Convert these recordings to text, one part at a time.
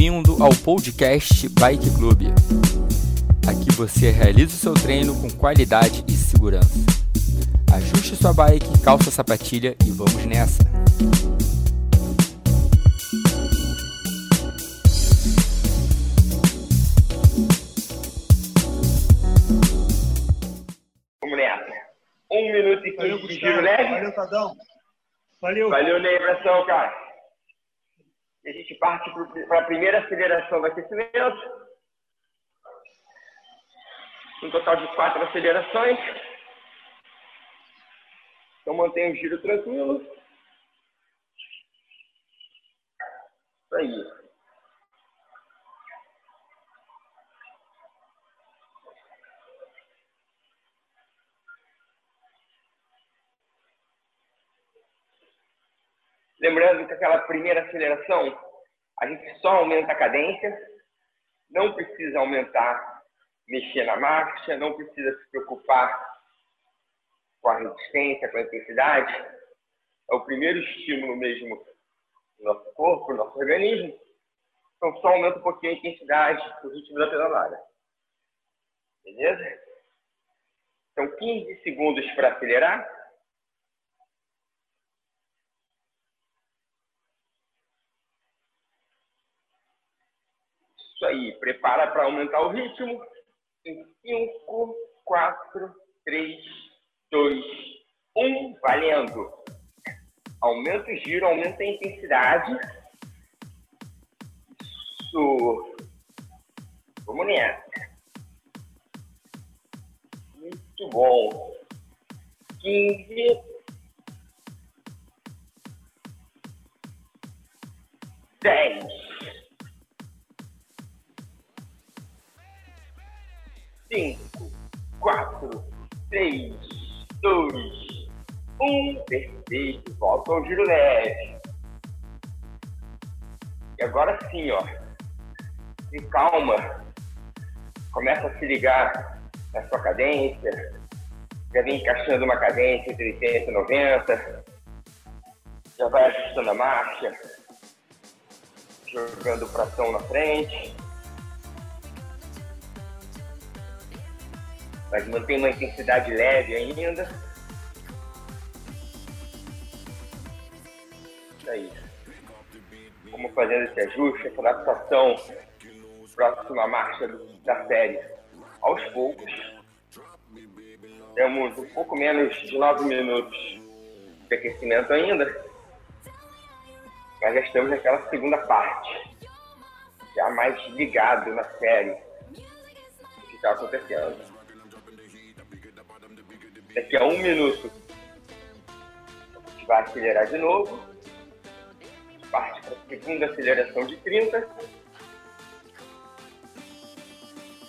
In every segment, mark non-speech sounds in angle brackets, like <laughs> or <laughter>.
Bem-vindo ao podcast Bike Club. Aqui você realiza o seu treino com qualidade e segurança. Ajuste sua bike, calça a sapatilha e vamos nessa! Vamos nessa. Um minuto e quinze giro leve. Valeu, Tadão. Valeu. Valeu, Ney, abração, cara. A gente parte para a primeira aceleração do aquecimento. Um total de quatro acelerações. Então mantenha o giro tranquilo. Isso aí. Lembrando que aquela primeira aceleração, a gente só aumenta a cadência, não precisa aumentar, mexer na marcha, não precisa se preocupar com a resistência, com a intensidade. É o primeiro estímulo mesmo do nosso corpo, do nosso organismo. Então só aumenta um pouquinho a intensidade, o ritmo da pedalada. Beleza? Então 15 segundos para acelerar. aí, prepara para aumentar o ritmo. Em 5, 4, 3, 2, 1, valendo. Aumenta o giro, aumenta a intensidade. Isso. Vamos nessa. Muito bom. 15. Dez. 5, 4, 3, 2, 1. Perfeito. Volta ao giro leve. E agora sim, ó. Se calma. Começa a se ligar na sua cadência. Já vem encaixando uma cadência entre 80 e 90. Já vai ajustando a marcha. Jogando o pratão na frente. Mas mantém uma intensidade leve ainda. Aí. Vamos fazendo esse ajuste, essa adaptação próxima marcha da série aos poucos. Temos um pouco menos de 9 minutos de aquecimento ainda, mas já estamos naquela segunda parte, já mais ligado na série o que está acontecendo. Daqui a um minuto, a gente vai acelerar de novo. Parte para a segunda aceleração de 30.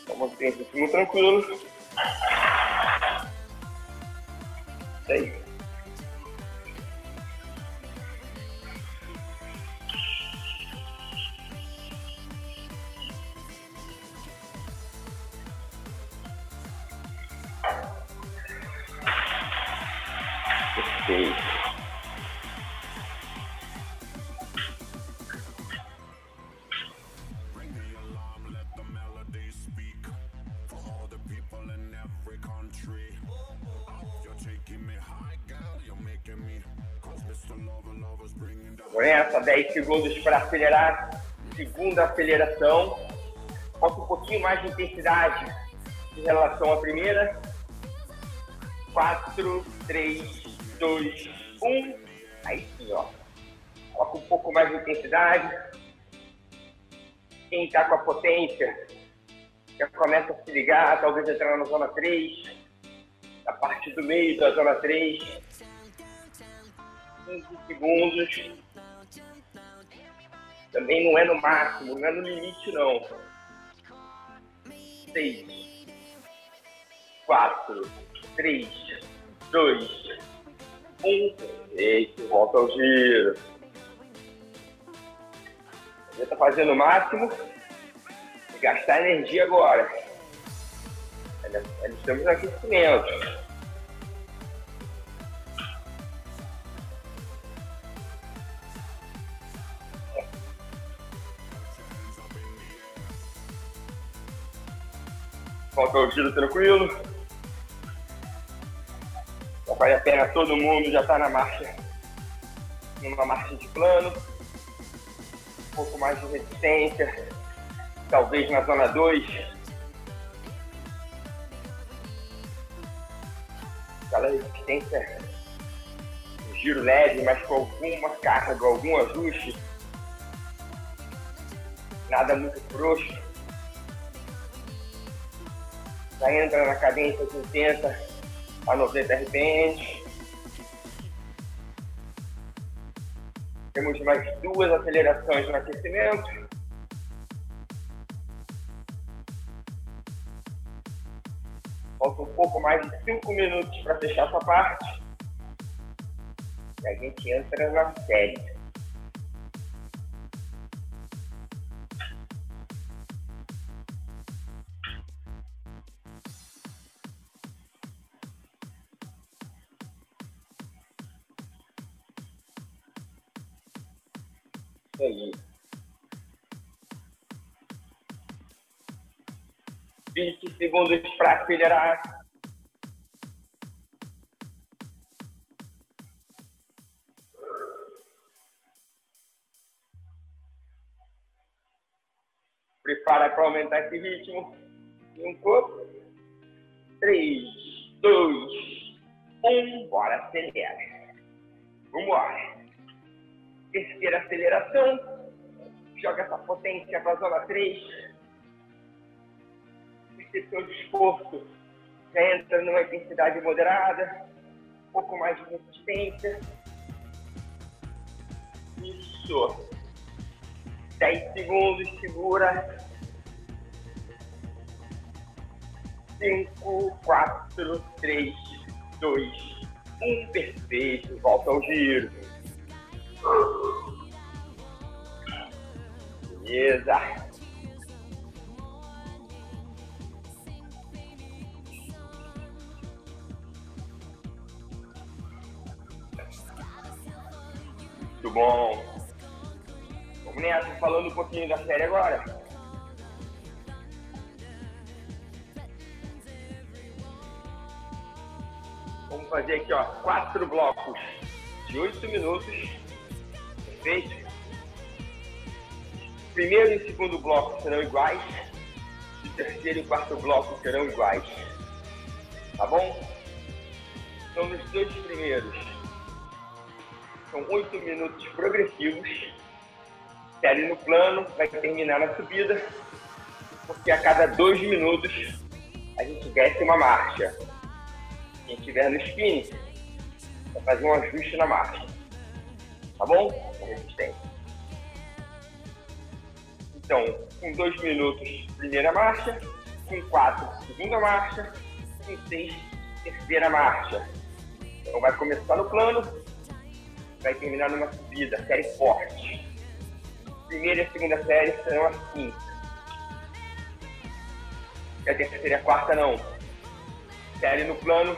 Então, mantenha esse ritmo tranquilo. Isso aí. segundos para acelerar, segunda aceleração. Falta um pouquinho mais de intensidade em relação à primeira. 4, 3, 2, 1. Aí sim, ó. Coloca um pouco mais de intensidade. Quem está com a potência já começa a se ligar, talvez entrar na zona 3, a partir do meio da zona 3. 15 segundos. Também não é no máximo, não é no limite, não. 6, 4, 3, 2, 1. Eita, volta ao giro. Já está fazendo o máximo. E gastar energia agora. Estamos no aquecimento. Ao giro tranquilo. Já vale a pena todo mundo já está na marcha, numa marcha de plano. Um pouco mais de resistência, talvez na zona 2. Aquela resistência, um giro leve, mas com alguma carga, algum ajuste. Nada muito frouxo já entra na cadência de 80 a 90 RPM. Temos mais duas acelerações no aquecimento. Falta um pouco mais de 5 minutos para fechar essa parte. E a gente entra na série. 20 segundos para acelerar. Prepara para aumentar esse ritmo. 5, 3, 2, 1. Bora acelerar. Vambora terceira aceleração, joga essa potência para a zona 3, percepção de esforço, já entra numa intensidade moderada, um pouco mais de resistência. Isso. 10 segundos, segura. 5, 4, 3, 2, 1. Perfeito. Volta ao giro. Beleza. Muito bom. Vamos nessa, falando um pouquinho da série agora. Vamos fazer aqui, ó, quatro blocos de oito minutos Perfeito? Primeiro e segundo bloco serão iguais. E terceiro e quarto bloco serão iguais. Tá bom? Então, nos dois primeiros, são oito minutos progressivos. Série no plano, vai terminar na subida, porque a cada dois minutos a gente desce uma marcha. Quem estiver no spinning, vai fazer um ajuste na marcha. Tá bom? Resistência. Então, com dois minutos, primeira marcha. Com quatro, segunda marcha. Com seis, terceira marcha. Então, vai começar no plano, vai terminar numa subida, série forte. Primeira e segunda série serão assim. E a terceira e a quarta não. Série no plano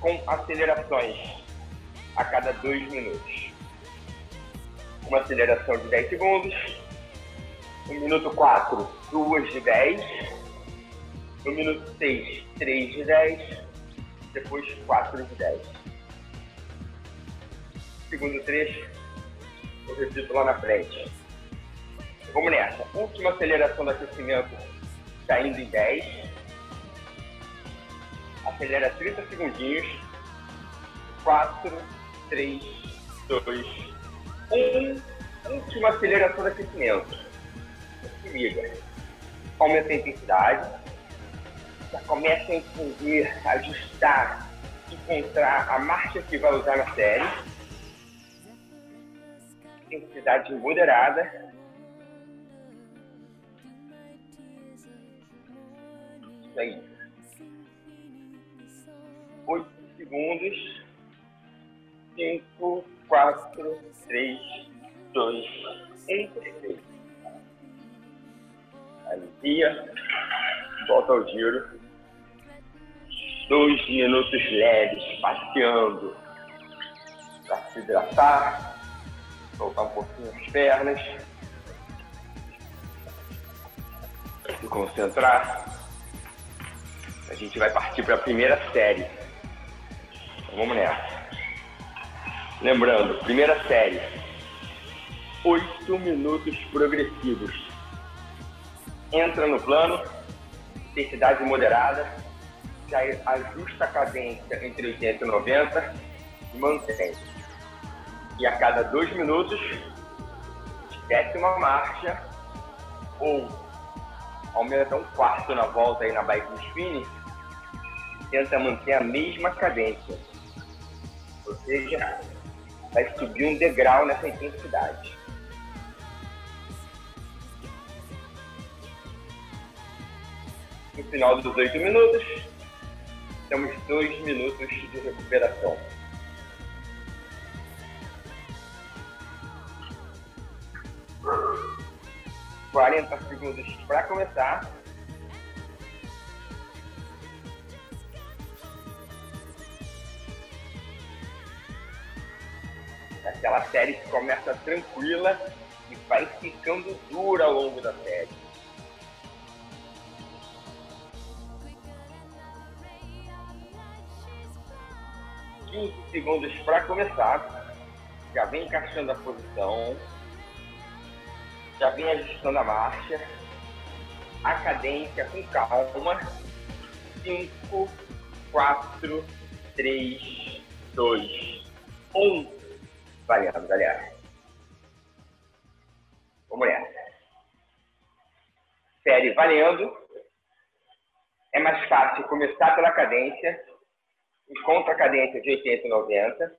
com acelerações a cada dois minutos uma aceleração de 10 segundos. No minuto 4, 2 de 10. No minuto 6, 3 de 10. Depois 4 de 10. Segundo trecho, eu repito lá na frente. Vamos nessa. Última aceleração do aquecimento saindo em 10. Acelera 30 segundinhos. 4, 3, 2, um, última aceleração do aquecimento. Se liga. Aumenta a intensidade. Já começa a entender, ajustar, encontrar a marcha que vai usar na série. Intensidade moderada. Isso aí. Oito segundos. Cinco, 4, 3, 2, 1, perfeito. Alivia, volta ao giro. Dois minutos leves, passeando, para se hidratar, soltar um pouquinho as pernas, se concentrar. A gente vai partir para a primeira série. Então, vamos nessa. Lembrando, primeira série. Oito minutos progressivos. Entra no plano, intensidade moderada, já ajusta a cadência entre 80 e 90 e mantém. E a cada dois minutos, desce uma marcha ou aumenta um quarto na volta aí na bike spinning tenta manter a mesma cadência. Ou seja, vai subir um degrau nessa intensidade. No final dos oito minutos, temos dois minutos de recuperação. Quarenta segundos para começar. aquela série que começa tranquila e vai ficando dura ao longo da série. Quinze segundos para começar. Já vem encaixando a posição. Já vem ajustando a marcha. A cadência com calma. 5, 4, 3, 2, 1 variando, galera. Vamos nessa. Série valendo. É mais fácil começar pela cadência, encontra a cadência de 80 e 90.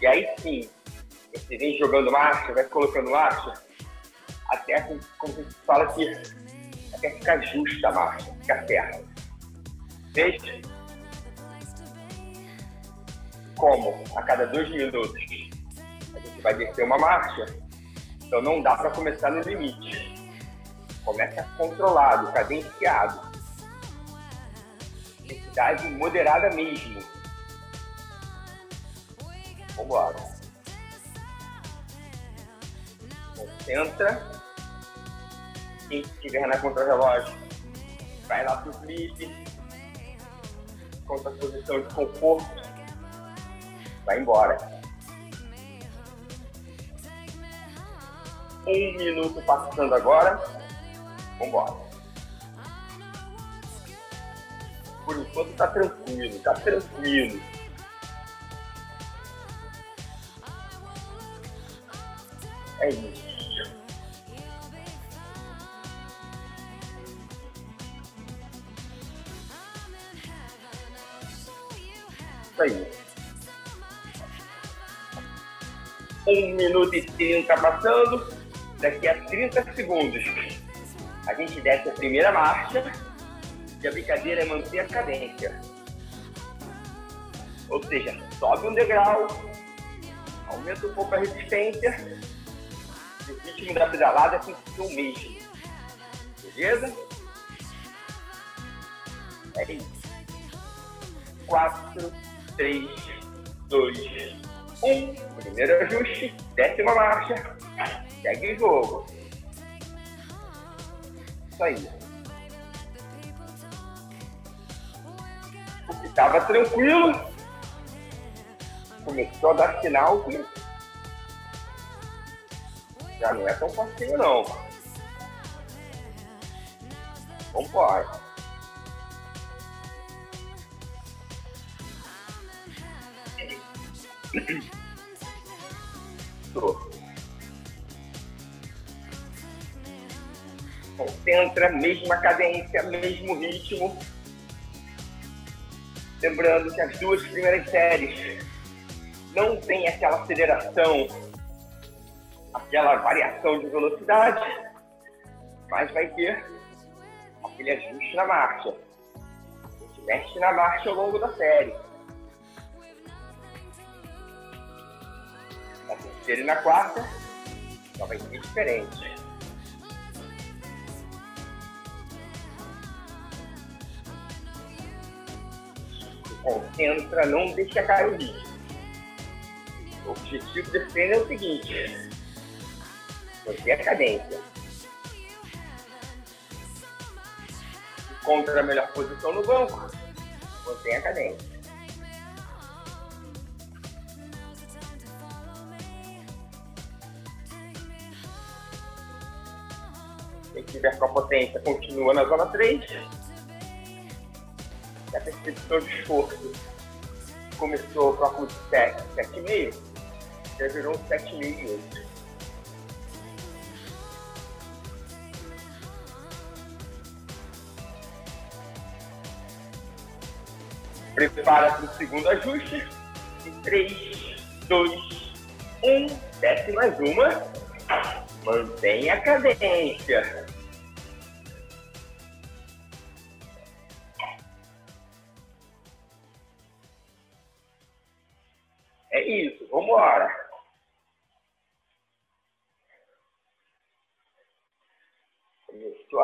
E aí sim, você vem jogando marcha, vai colocando marcha, até como se fala aqui, até ficar justa a marcha, ficar certa. Veja como a cada dois minutos a gente vai descer uma marcha, então não dá para começar no limite. Começa controlado, cadenciado. Intensidade moderada mesmo. Vamos embora. Concentra. Quem estiver na contra-relógio, vai lá pro flip. Contra a posição de conforto vai embora. Um minuto passando agora. Vambora. Por enquanto tá tranquilo, tá tranquilo. É. Isso 1 minuto e 30 passando, daqui a 30 segundos a gente desce a primeira marcha e a brincadeira é manter a cadência. Ou seja, sobe um degrau, aumenta um pouco a resistência e o ritmo da pedalada tem que ser o mesmo. Beleza? É isso. 4, 3, 2, um, primeiro ajuste, décima marcha, segue o jogo. Isso aí. O que estava tranquilo começou a dar sinal que já não é tão facinho não. Vambora. Concentra, mesma cadência, mesmo ritmo. Lembrando que as duas primeiras séries não tem aquela aceleração, aquela variação de velocidade, mas vai ter aquele ajuste na marcha. A gente mexe na marcha ao longo da série. Terceira e na quarta, só vai ser diferente. Se concentra, não deixa cair o ritmo. O objetivo desse treino é o seguinte: manter a cadência. Se encontra a melhor posição no banco, mantém a cadência. Tiver com a potência continua na zona 3. E a percepção de esforço começou próximo de 7, 7,5, já virou um 7,5 8. Prepara para o segundo ajuste. Em 3, 2, 1. Desce mais uma. Mantenha a cadência.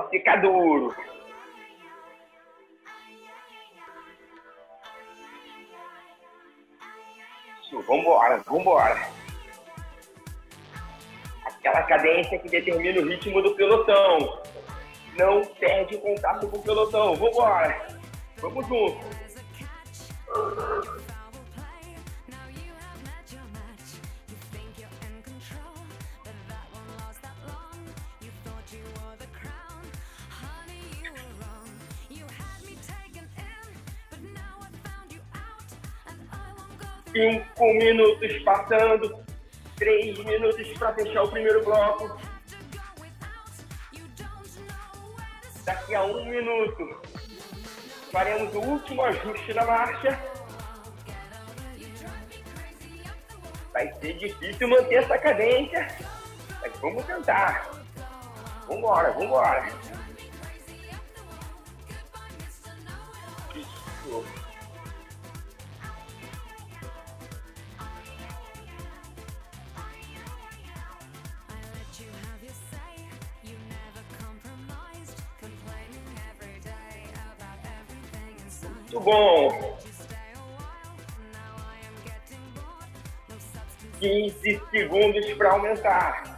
Começou a ficar duro. Isso, vambora, vambora. Aquela cadência que determina o ritmo do pelotão. Não perde o contato com o pelotão. Vambora. Vamos junto. Cinco minutos passando, três minutos para fechar o primeiro bloco. Daqui a um minuto, faremos o último ajuste na marcha. Vai ser difícil manter essa cadência, mas vamos tentar. Vambora, vambora. Bom. 15 segundos para aumentar.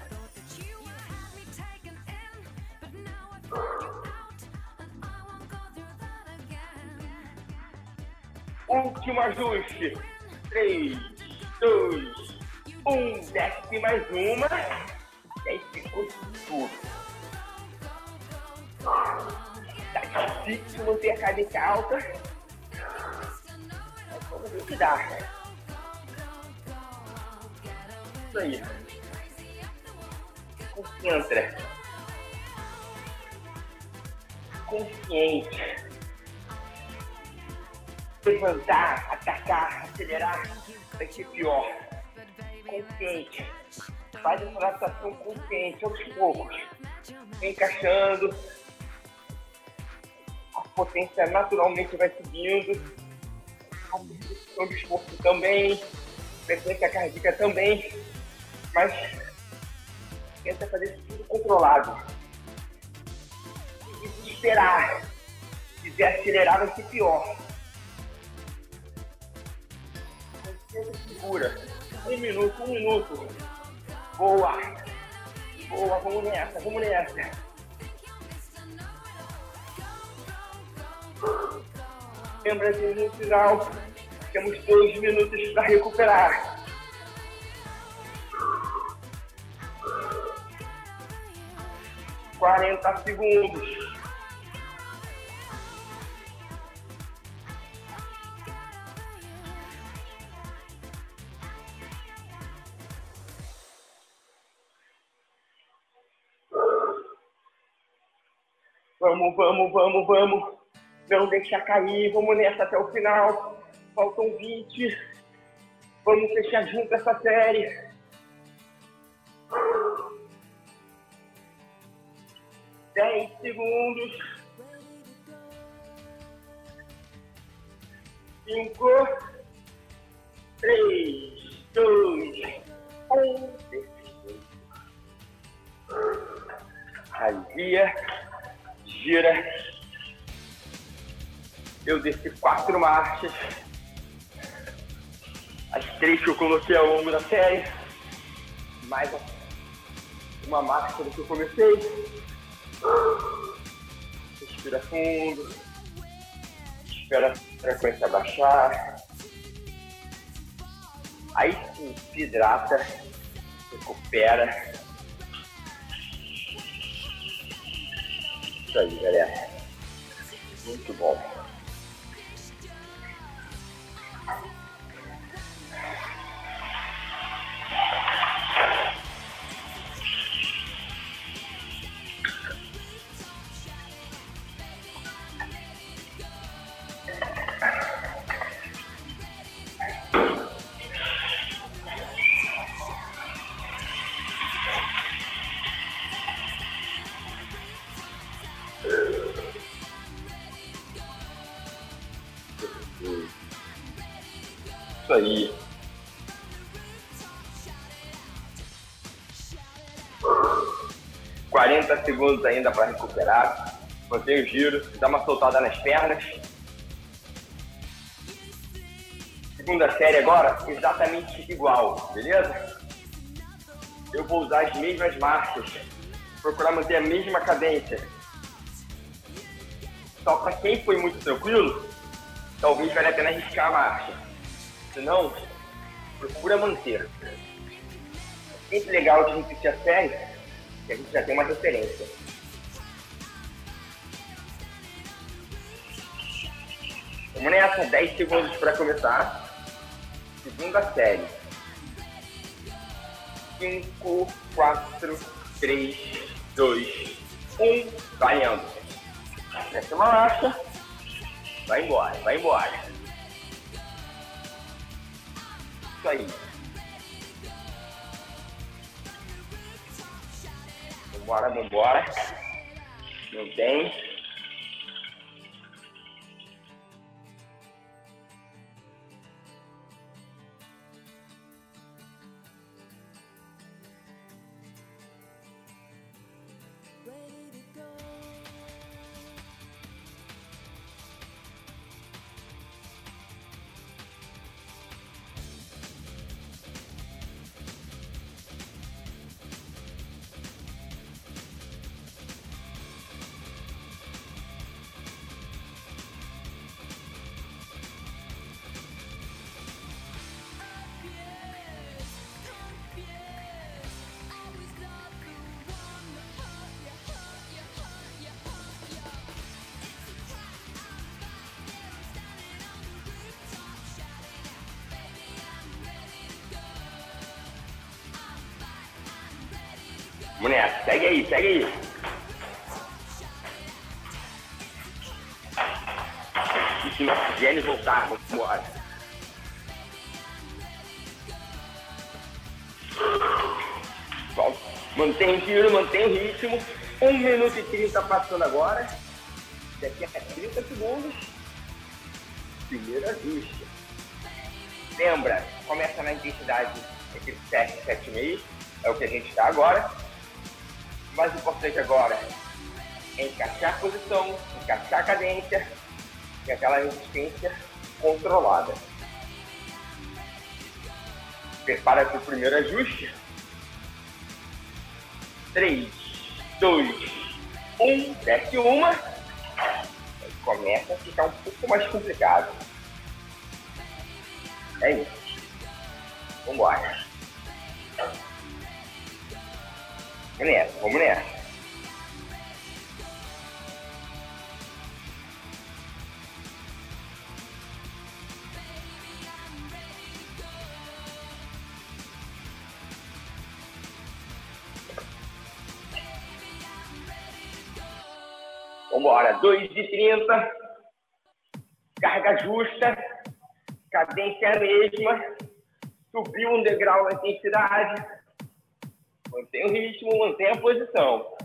Último ajuste. 3, 2, 1. Desce mais uma. Ficou tudo. Tá difícil manter a cadência alta. Vamos que dá. Isso aí. Concentra. Consciente. Levantar, atacar, acelerar, vai ser pior. Consciente. Faz essa adaptação consciente aos poucos. Encaixando. A potência naturalmente vai subindo. De esforço também. Frequência cardíaca também. Mas tenta fazer isso tudo controlado. Se desesperar. Se quiser acelerar, vai ser pior. segura. Um minuto, um minuto. Boa. Boa, vamos nessa, vamos nessa. Lembra que no final temos dois minutos para recuperar. Quarenta segundos. Vamos, vamos, vamos, vamos. Não deixar cair. Vamos nessa até o final. Faltam 20. Vamos fechar junto essa série. Dez segundos. Cinco. Três. Dois. Um. Alivia gira. Eu desci quatro marchas. As três que eu coloquei ao longo da série. Mais uma marcha do que eu comecei. Respira fundo. Espera a frequência baixar. Aí se hidrata, recupera. Isso aí, galera. Muito bom. 40 segundos ainda para recuperar. Mantém o giro, dá uma soltada nas pernas. Segunda série agora, exatamente igual, beleza? Eu vou usar as mesmas marchas, procurar manter a mesma cadência. Só para quem foi muito tranquilo, talvez valha a pena arriscar a marcha. Se não, procura manter. É sempre legal de repetir a série que a gente já tem uma referência. Vamos nessa, 10 segundos para começar. Segunda série. 5, 4, 3, 2, 1. Variando. Desce uma marcha. Vai embora, vai embora. Isso aí. Vambora, vambora. Não tem. Segue aí. E se nosso gênio voltar, vamos embora. Mantém o giro, mantém o ritmo. 1 minuto e 30 passando agora. Daqui a 30 segundos. Primeiro ajuste. Lembra, começa na intensidade entre 7 e 7,5. É o que a gente está agora mais importante agora é encaixar a posição, encaixar a cadência e aquela resistência controlada. Prepara para o primeiro ajuste. 3, 2, 1, desce uma. Começa a ficar um pouco mais complicado. É isso. Vamos nessa, vamos nessa. Vambora, 2 de 30, carga justa, cadência é mesma, subiu um degrau na intensidade, Mantém o ritmo, mantém a posição.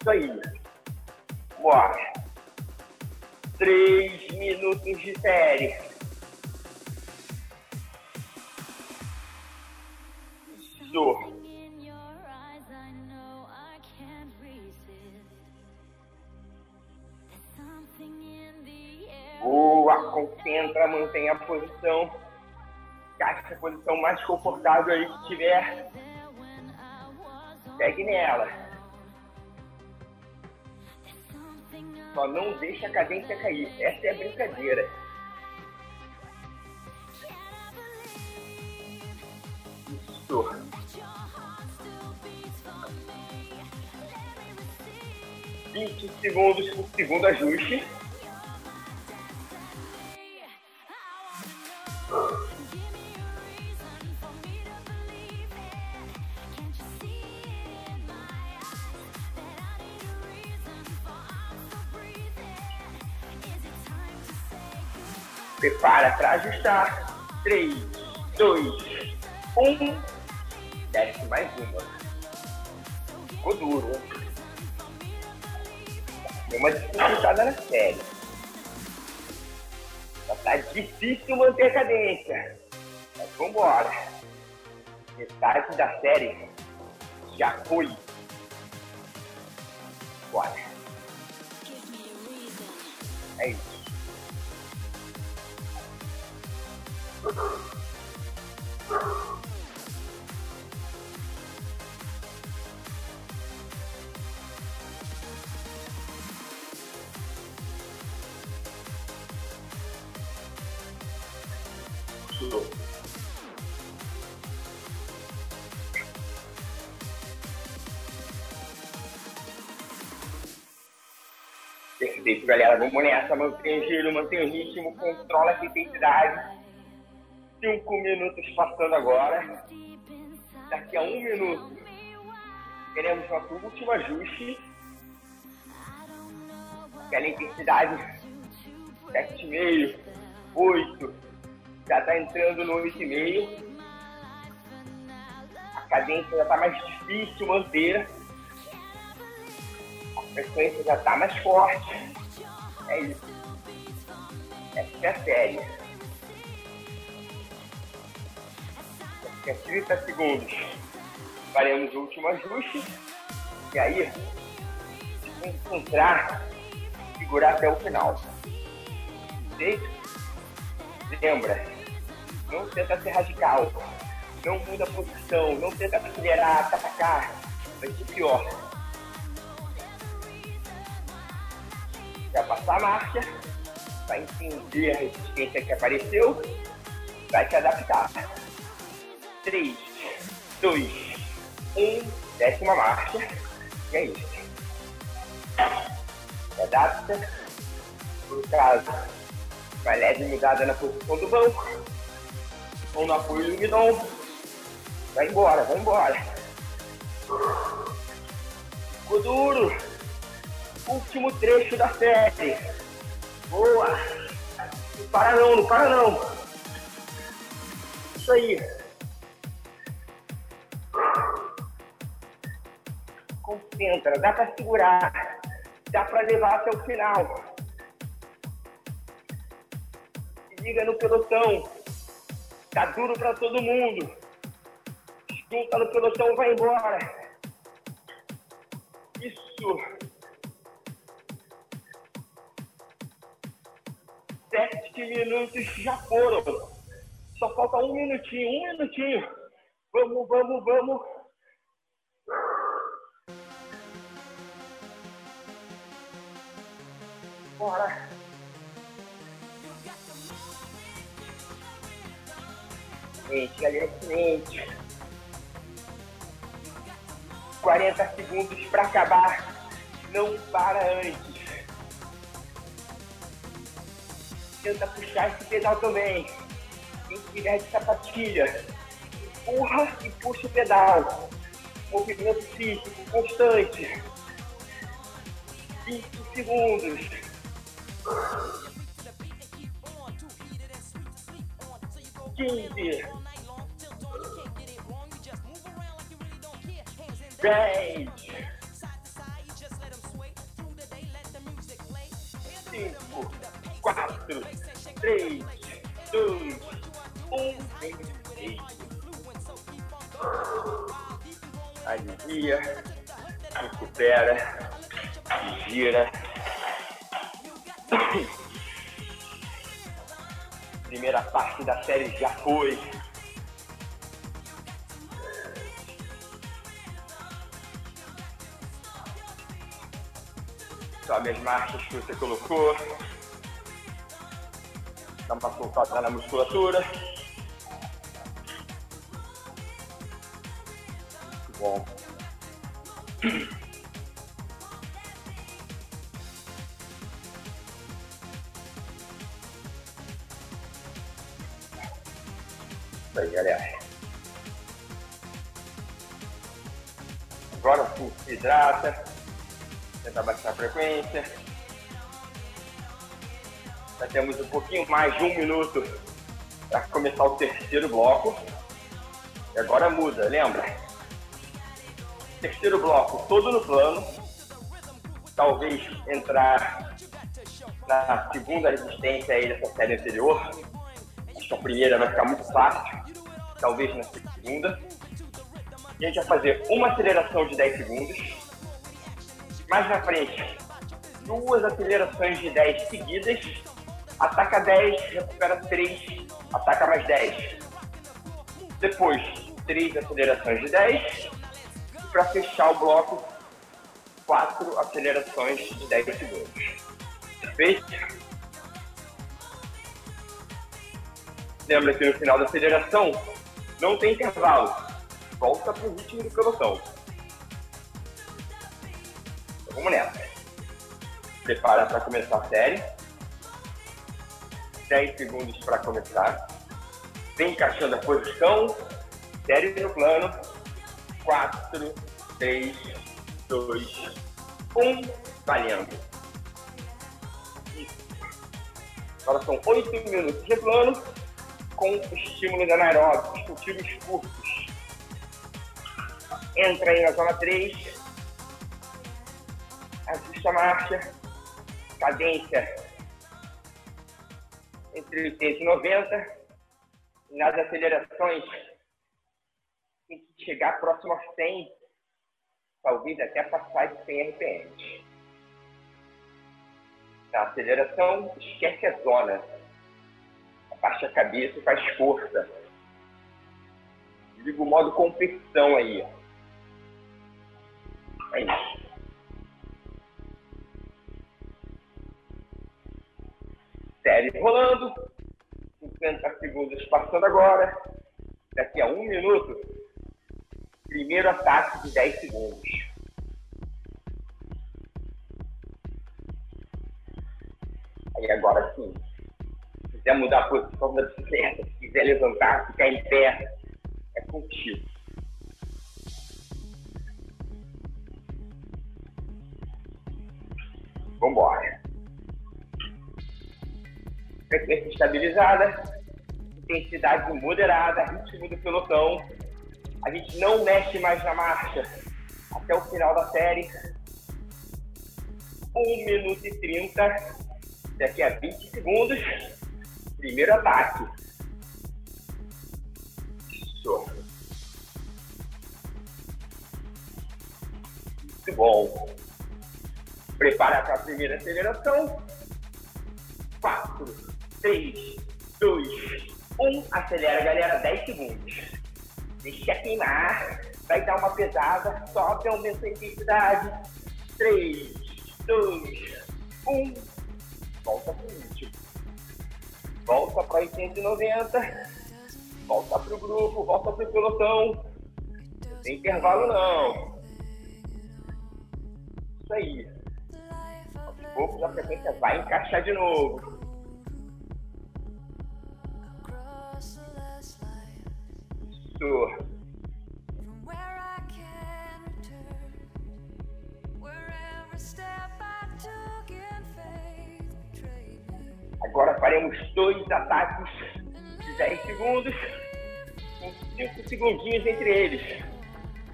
Isso aí. Bora. Três minutos de série. Isso. Concentra, mantém a posição. Encaixe a posição mais confortável aí que tiver. Segue nela. Só não deixa a cadência cair. Essa é a brincadeira. Isso. 20 segundos por segundo ajuste. Ajustar. 3, 2, 1. Desce mais uma. Ficou duro. Deu uma dificultada na série. Já tá difícil manter a cadência. Mas vambora. Metade da série já foi. Bora. Galera. Vamos nessa. Mantenha o giro, mantenha o ritmo, controla a intensidade. Cinco minutos passando agora. Daqui a um minuto, teremos nosso último ajuste. Aquela intensidade, sete e meio, oito, já está entrando no oito e meio. A cadência já está mais difícil manter. A frequência já está mais forte. É isso. É a série. que é 30 segundos. Faremos o último ajuste. E aí, se concentrar, segurar até o final. Feito? Lembra, não tenta ser radical. Não muda a posição, não tenta acelerar, atacar. Vai ser pior. Vai passar a marcha, vai entender a resistência que apareceu, vai se adaptar. 3, 2, 1, décima marcha. E é isso. Adapta. Por caso, vai leve mudada na posição do banco. Ou no apoio do guidão. Vai embora, vai embora. Ficou duro. Último trecho da série. Boa. Não para não, não para não. Isso aí. concentra, dá para segurar, dá para levar até o final. Se liga no pelotão, tá duro para todo mundo. Junta no pelotão, vai embora. Isso. Sete minutos já foram. Só falta um minutinho, um minutinho. Vamos, vamos, vamos. Bora. Gente, galera, excelente. 40 segundos para acabar. Não para antes. Tenta puxar esse pedal também. Quem tiver de sapatilha, empurra e puxa o pedal. Movimento físico constante. 20 segundos. quinze, dez, 4, 3, 2, 1, perfeito. Alivia, recupera, gira. Primeira parte da série já foi. Sobe as marchas que você colocou. Dá uma soltada na musculatura. Pouquinho mais de um minuto para começar o terceiro bloco. E agora muda, lembra? Terceiro bloco todo no plano. Talvez entrar na segunda resistência aí dessa série anterior. Acho que a primeira vai ficar muito fácil. Talvez na segunda. E a gente vai fazer uma aceleração de 10 segundos. Mais na frente, duas acelerações de 10 seguidas. Ataca 10, recupera 3, ataca mais 10. Depois, três acelerações de 10. E para fechar o bloco, quatro acelerações de 10 segundos. Perfeito? Lembra que no final da aceleração não tem intervalo. Volta para o ritmo do pelotão. Então vamos nessa. Prepara para começar a série. 10 segundos para começar. Vem encaixando a posição. Série no plano. 4, 3, 2, 1. Valendo. Isso. Agora são 8 minutos de plano com estímulos anaeróbicos, cultivos curtos. Entra aí na zona 3. Ajusta a marcha. Cadência entre 80 e 90. Nas acelerações, tem que chegar próximo a 100, talvez até passar de 100 RPM. Na aceleração, esquece a zona. Abaixa a cabeça e faz força. Liga o modo competição aí. É isso. Série rolando, 50 segundos passando agora, daqui a um minuto, primeiro ataque de 10 segundos. Aí agora sim, se quiser mudar a posição da bicicleta, se quiser levantar, ficar em pé, é contigo. Vambora frequência estabilizada, intensidade moderada, ritmo do pelotão. A gente não mexe mais na marcha até o final da série. 1 minuto e 30, daqui a 20 segundos, primeiro ataque. Isso. Muito bom. Prepara para a primeira aceleração. 4, 3, 2, 1. Acelera, galera, 10 segundos. Deixa queimar. Vai dar uma pesada. Sobe, aumenta a intensidade. 3, 2, 1. Volta pro último. Volta para 890. Volta pro grupo, volta pro pelotão. Não tem intervalo não. Isso aí. Aos poucos a frequência vai encaixar de novo. Isso. Agora faremos dois ataques de 10 segundos, com 5 segundinhos entre eles.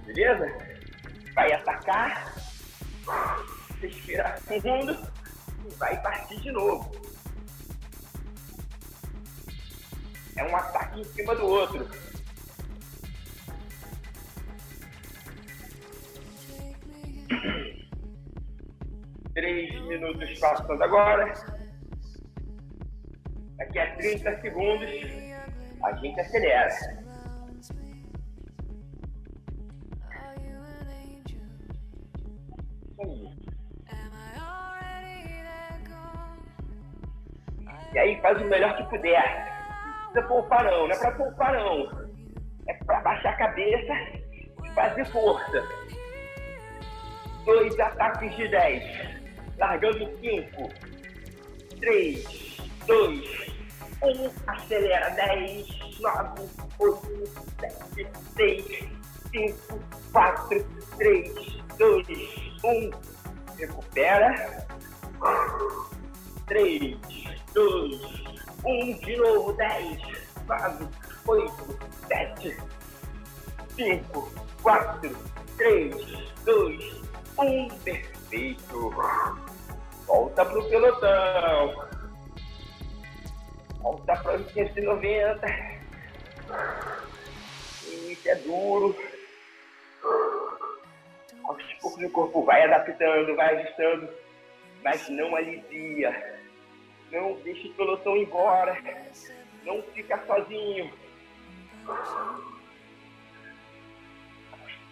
Beleza? Vai atacar, respirar fundo e vai partir de novo. É um ataque em cima do outro. Três minutos passando agora. Daqui a 30 segundos, a gente acelera. E aí faz o melhor que puder. Não precisa poupar não, não é pra poupar não. É pra baixar a cabeça e fazer força. Dois ataques de 10. Largando 5. 3, 2, 1. Acelera 10, 9, 8, 7, 6, 5, 4, 3, 2, 1. Recupera. 3, 2, 1. De novo. 10, 9, 8, 7, 5, 4, 3, 2, 1. Perfeito. Volta pro pelotão. Volta para 890. Isso é duro. Aos poucos o corpo vai adaptando, vai ajustando, mas não alivia. Não deixe o pelotão embora. Não fica sozinho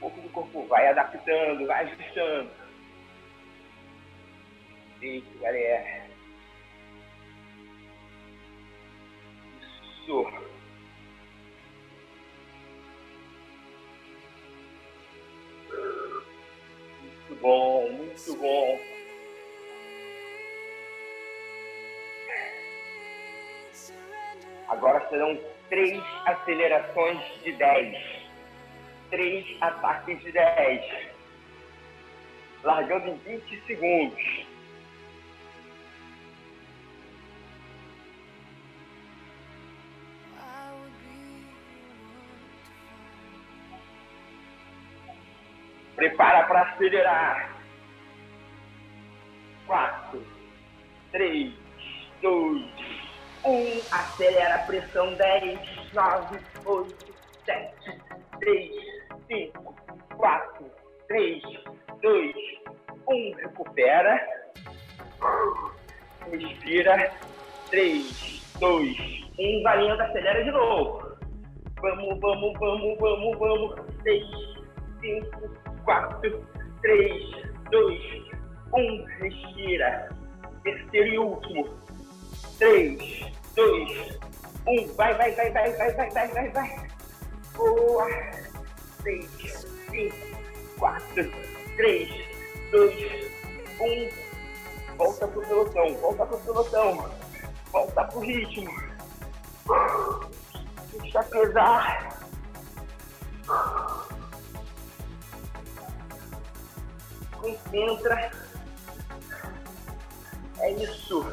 pouco do corpo vai adaptando, vai ajustando. Isso, galera. Isso. Muito bom, muito bom. Agora serão três acelerações de dez. Três ataques de 10, largando em 20 segundos. Prepara para acelerar. 4, 3, 2, 1. Acelera a pressão. 10, 9, 8, 7, 6, 5, 4, 3, 2, 1. Recupera. Respira. 3, 2, 1. Valendo. Acelera de novo. Vamos, vamos, vamos, vamos, vamos. 6, 5, 4, 3, 2, 1. Respira. Terceiro e último. 3, 2, 1. Vai, vai, vai, vai, vai, vai, vai, vai, vai. Boa. 6, 5, 4, 3, 2, 1. Volta pro pelotão, volta pro pelotão. Volta pro ritmo. Deixa pesar. concentra. É isso.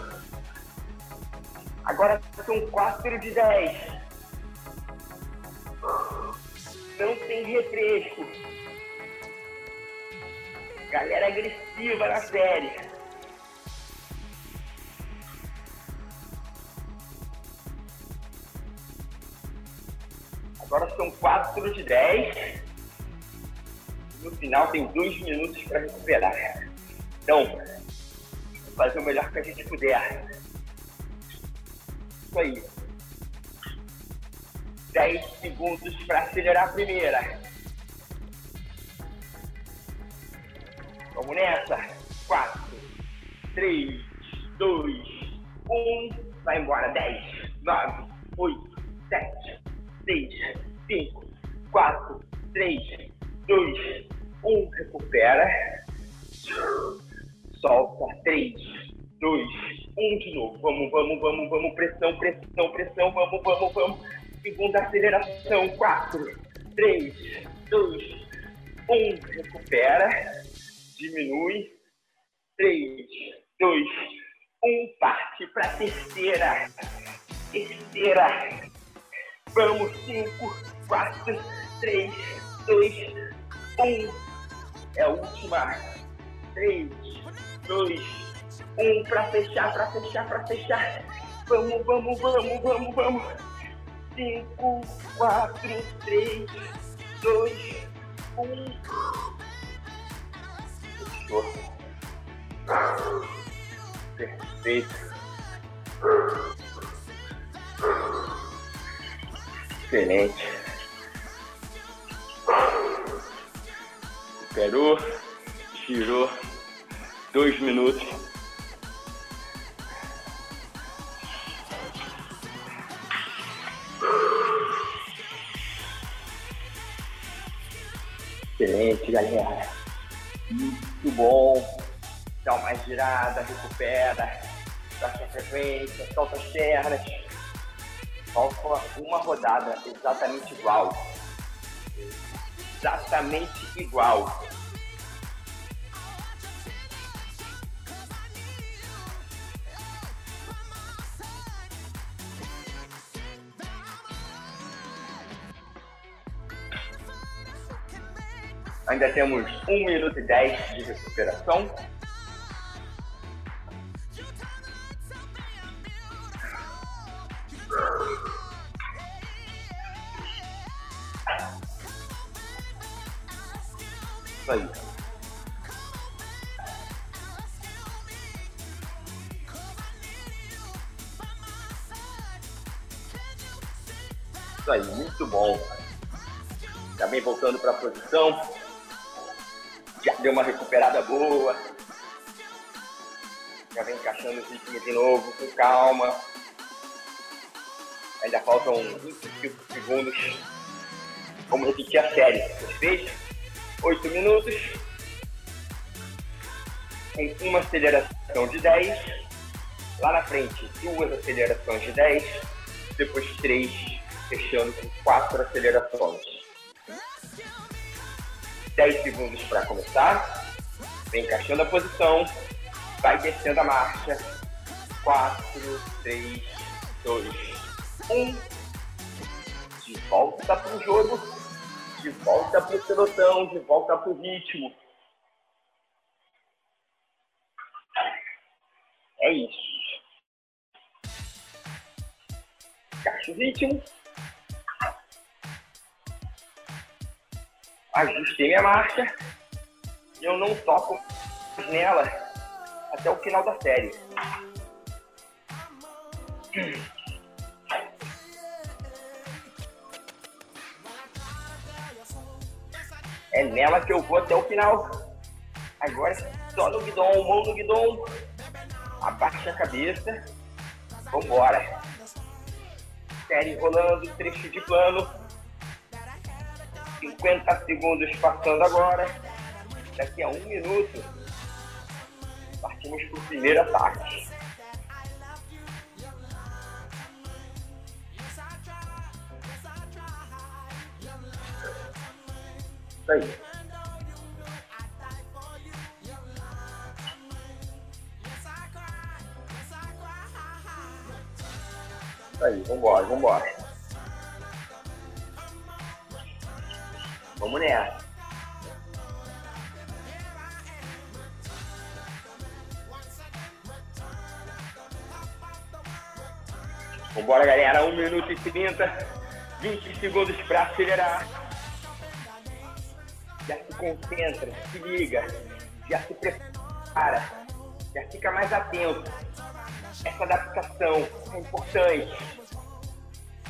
Agora são 4 de 10. Não tem refresco. Galera agressiva na série. Agora são 4 de 10 no final tem dois minutos para recuperar. Então, fazer o melhor que a gente puder. Isso aí. 10 segundos para acelerar a primeira. Vamos nessa. 4, 3, 2, 1. Vai embora. 10, 9, 8, 7, 6, 5, 4, 3, 2, 1. Recupera. Solta. 3, 2, 1 de novo. Vamos, vamos, vamos, vamos. Pressão, pressão, pressão. Vamos, vamos, vamos. Segunda aceleração. 4, 3, 2, 1. Recupera. Diminui. 3, 2, 1. Parte para terceira. Terceira. Vamos. 5, 4, 3, 2, 1. É a última. 3, 2, 1. Para fechar, para fechar, para fechar. Vamos, vamos, vamos, vamos, vamos cinco, quatro, três, dois, um. Fechou. Perfeito. Excelente. Recuperou, tirou dois minutos galera. Muito bom. Dá uma girada, recupera, baixa frequência, solta as pernas. Falta uma rodada exatamente igual. Exatamente igual. Ainda temos 1 minuto e 10 de recuperação. Isso aí. Isso aí, muito bom. Também voltando para a posição recuperada boa. Já vem encaixando o ritmo de novo, com calma. Ainda faltam 25 segundos. Vamos repetir a série. Perfeito? 8 minutos. Com uma aceleração de 10. Lá na frente, duas acelerações de 10. Depois três, fechando com quatro acelerações. 10 segundos para começar. Vem encaixando a posição. Vai descendo a marcha. 4, 3, 2, 1. De volta para o jogo. De volta para o pelotão. De volta para o ritmo. É isso. Encaixa o ritmo. ajustei minha marcha eu não toco nela até o final da série. É nela que eu vou até o final. Agora só no guidão, mão no guidão. Abaixa a cabeça. Vambora. Série rolando, trecho de plano. 50 segundos passando agora. Daqui a um minuto, partimos para o primeiro ataque. Isso aí. Isso aí, vambora, vambora. Vamos nessa. Vambora, galera. 1 minuto e 30. 20 segundos para acelerar. Já se concentra, se liga, já se prepara, já fica mais atento. Essa adaptação é importante.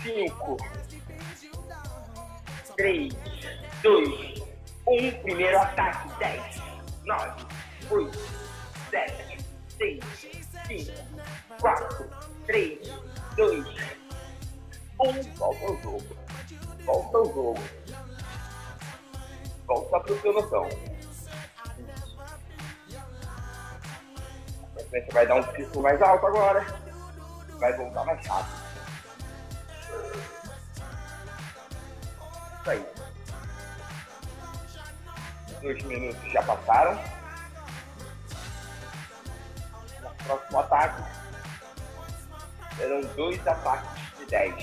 5, 3, 2, 1. Primeiro ataque. 10, 9, 8, 7, 6, 5, 4, 3, 2, 1. Volta ao jogo. Volta ao jogo. Volta para o seu noção. Você vai dar um pico mais alto agora. Vai voltar mais rápido. Isso aí dois minutos já passaram. Próximo ataque serão dois ataques de 10.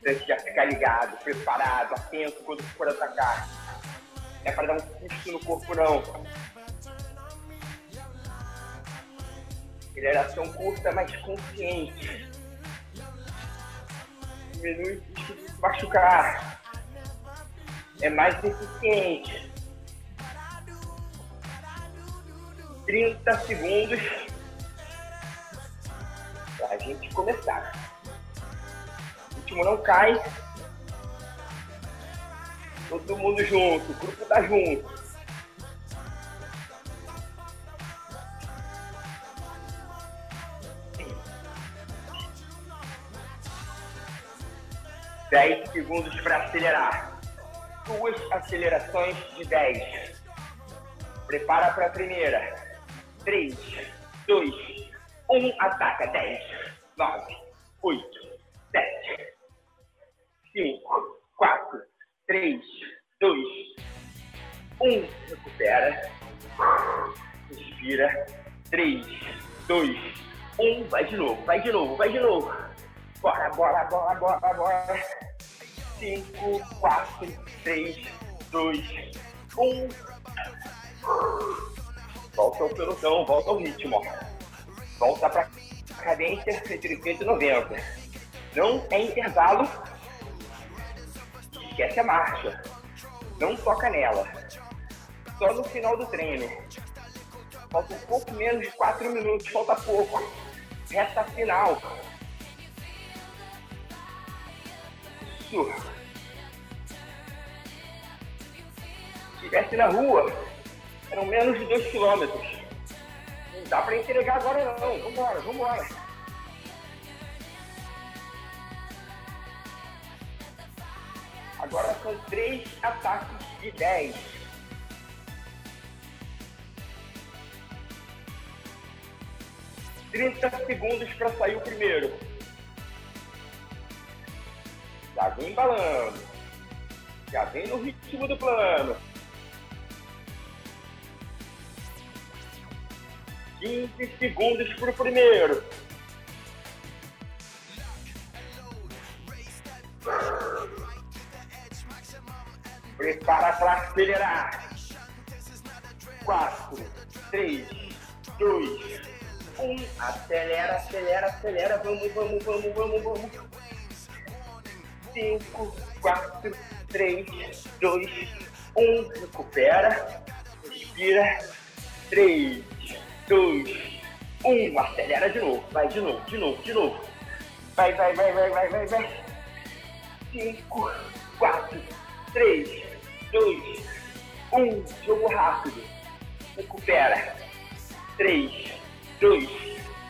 Você já ficar ligado, preparado, atento quando for atacar. É para dar um susto no corpo não Aceleração curta, mas consciente. Diminui o risco de machucar é mais eficiente. 30 segundos para a gente começar. O último não cai. Todo mundo junto, o grupo tá junto. Dez segundos para acelerar. Duas acelerações de 10. Prepara para a primeira. 3, 2, 1, ataca. 10, 9, 8, 7, 5, 4, 3, 2, 1. Recupera. Respira. 3, 2, 1. Vai de novo, vai de novo, vai de novo. Bora, bora, bora, bora, bora. 5, 4, 3, 2, 1. Volta ao pelotão, volta ao ritmo. Volta para cadência entre 190. Não é intervalo. Esquece a marcha. Não toca nela. Só no final do treino. Falta um pouco menos de 4 minutos, falta pouco. Reta final. Isso. Se estivesse na rua, eram menos de 2 quilômetros. Não dá para entregar agora não. Vambora, vambora. Agora são três ataques de 10. Trinta segundos para sair o primeiro. Já vem embalando. Já vem no ritmo do plano. 15 segundos para o primeiro. Prepara para acelerar. 4, 3, 2, 1. Acelera, acelera, acelera. Vamos, vamos, vamos, vamos, vamos. 5, 4, 3, 2, 1. Recupera. Respira. 3, 2, 1. Acelera de novo. Vai de novo, de novo, de novo. Vai, vai, vai, vai, vai, vai, vai. 5, 4, 3, 2, 1. Jogo rápido. Recupera. 3, 2,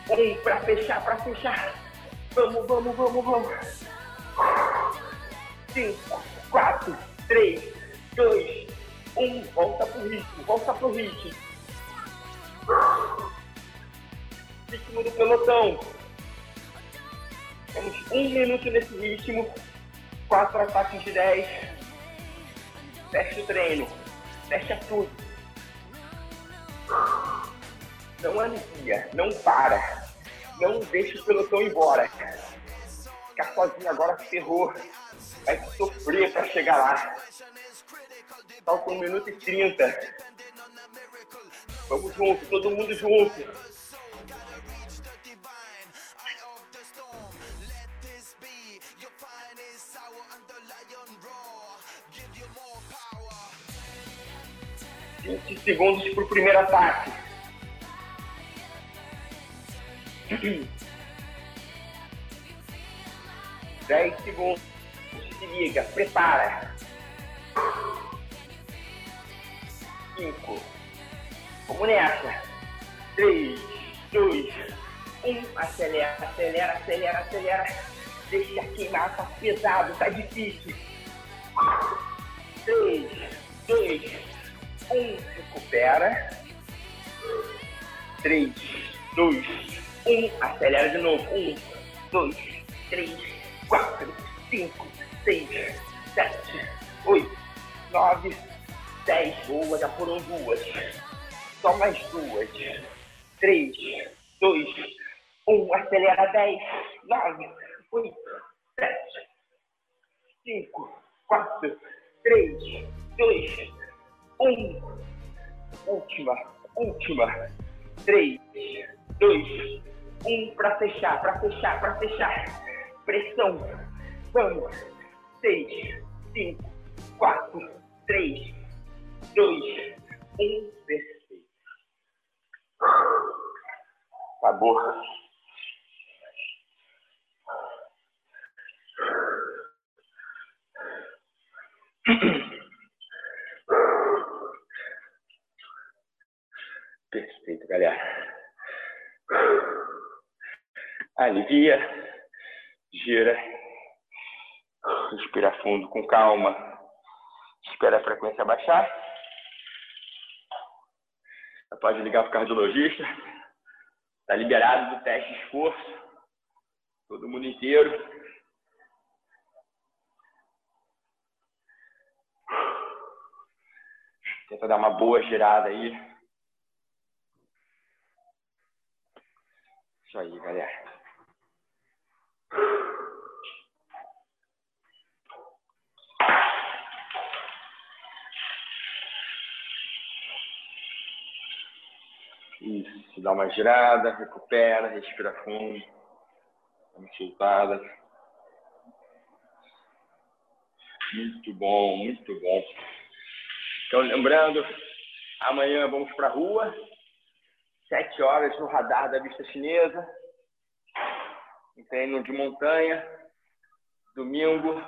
1. Pra fechar, pra fechar. Vamos, vamos, vamos, vamos. 5, 4, 3, 2, 1. Volta pro ritmo, volta pro ritmo. Ritmo do pelotão. Temos um minuto nesse ritmo. Quatro ataques de 10. Fecha o treino. Fecha tudo. Não alivia. Não para. Não deixa o pelotão embora. Ficar sozinho agora ferrou. Vai sofrer para chegar lá. Falta um minuto e trinta. Vamos junto, todo mundo junto. Vinte segundos para o primeiro ataque. <clears throat> Dez segundos. Se liga, prepara. Cinco. Vamos nessa. 3, 2, 1. Acelera, acelera, acelera, acelera. Deixa queimar, tá pesado, tá difícil. 3, 2, 1. Recupera. 3, 2, 1. Acelera de novo. 1, 2, 3, 4, 5, 6, 7, 8, 9, 10. Boa, já foram duas. Só mais duas. Três, dois, um. Acelera. Dez, nove, oito, sete, cinco, quatro, três, dois, um. Última, última. Três, dois, um. Para fechar, para fechar, para fechar. Pressão. Vamos. Seis, cinco, quatro, três, dois, um. Perfeito. Acabou. Perfeito, galera. Alivia, gira, Respira fundo com calma. Espera a frequência baixar. Pode ligar para o cardiologista. Está liberado do teste de esforço. Todo mundo inteiro. Tenta dar uma boa girada aí. Isso aí, galera. Isso, dá uma girada, recupera, respira fundo, dá uma soltada. Muito bom, muito bom. Então, lembrando, amanhã vamos para a rua, sete horas no radar da vista chinesa, um treino de montanha, domingo,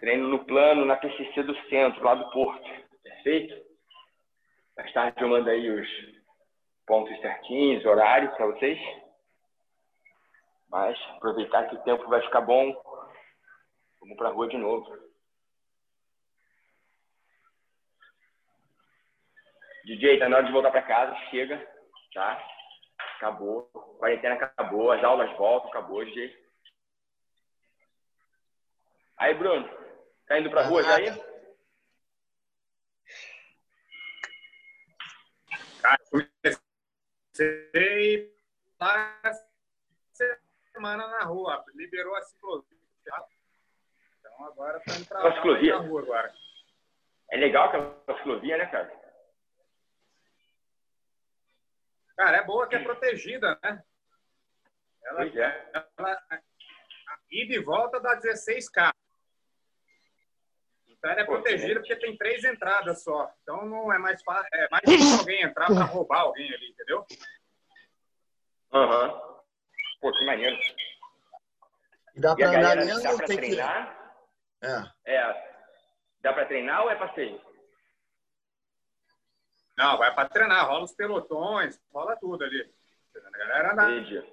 treino no plano na PCC do centro, lá do Porto, perfeito? Mais tarde eu mando aí os pontos certinhos, horários para vocês. Mas aproveitar que o tempo vai ficar bom. Vamos para a rua de novo. DJ, tá na hora de voltar para casa, chega, tá? Acabou. A quarentena acabou, as aulas voltam, acabou, DJ. Aí, Bruno, tá indo pra rua já aí? Cara, lá semana na rua, liberou a ciclovia. Então agora tá indo pra, a ciclovia. na rua agora. É legal aquela ciclovia, né, cara? Cara, é boa que é protegida, né? Ela, Pois é. ela, ida e volta dá 16K. Então ela é protegida que porque tem três entradas só. Então não é mais fácil, é mais difícil <laughs> alguém entrar para roubar alguém ali, entendeu? Aham. Pô, que maneiro. Dá E a pra andar galera mesmo dá tem que. treinar? É. É. Dá pra treinar ou é passeio? Não, vai para treinar, rola os pelotões, rola tudo ali. A galera anda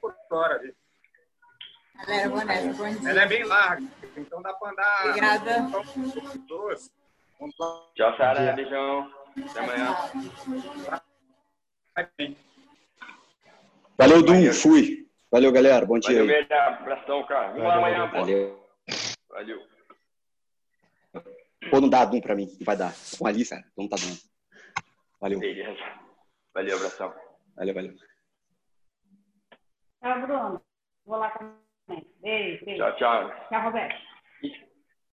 por fora ali. Galera, boa noite, bom dia. Ela é bem larga, então dá para andar. Obrigada. Tchau, Sara. Beijão. Até amanhã. Valeu, Dum. Fui. Valeu, galera. Bom dia Valeu, velho. Abração, cara. Vamos lá amanhã, pô. Valeu. Valeu. Pô, não dá Dum pra mim. Não vai dar. Com a Alice, cara. Não tá dando. Valeu. Beleza. Valeu, abração. Valeu, valeu. Tchau, Bruno. Vou lá. Beijo, beijo. Tchau, tchau. Tchau, Roberto.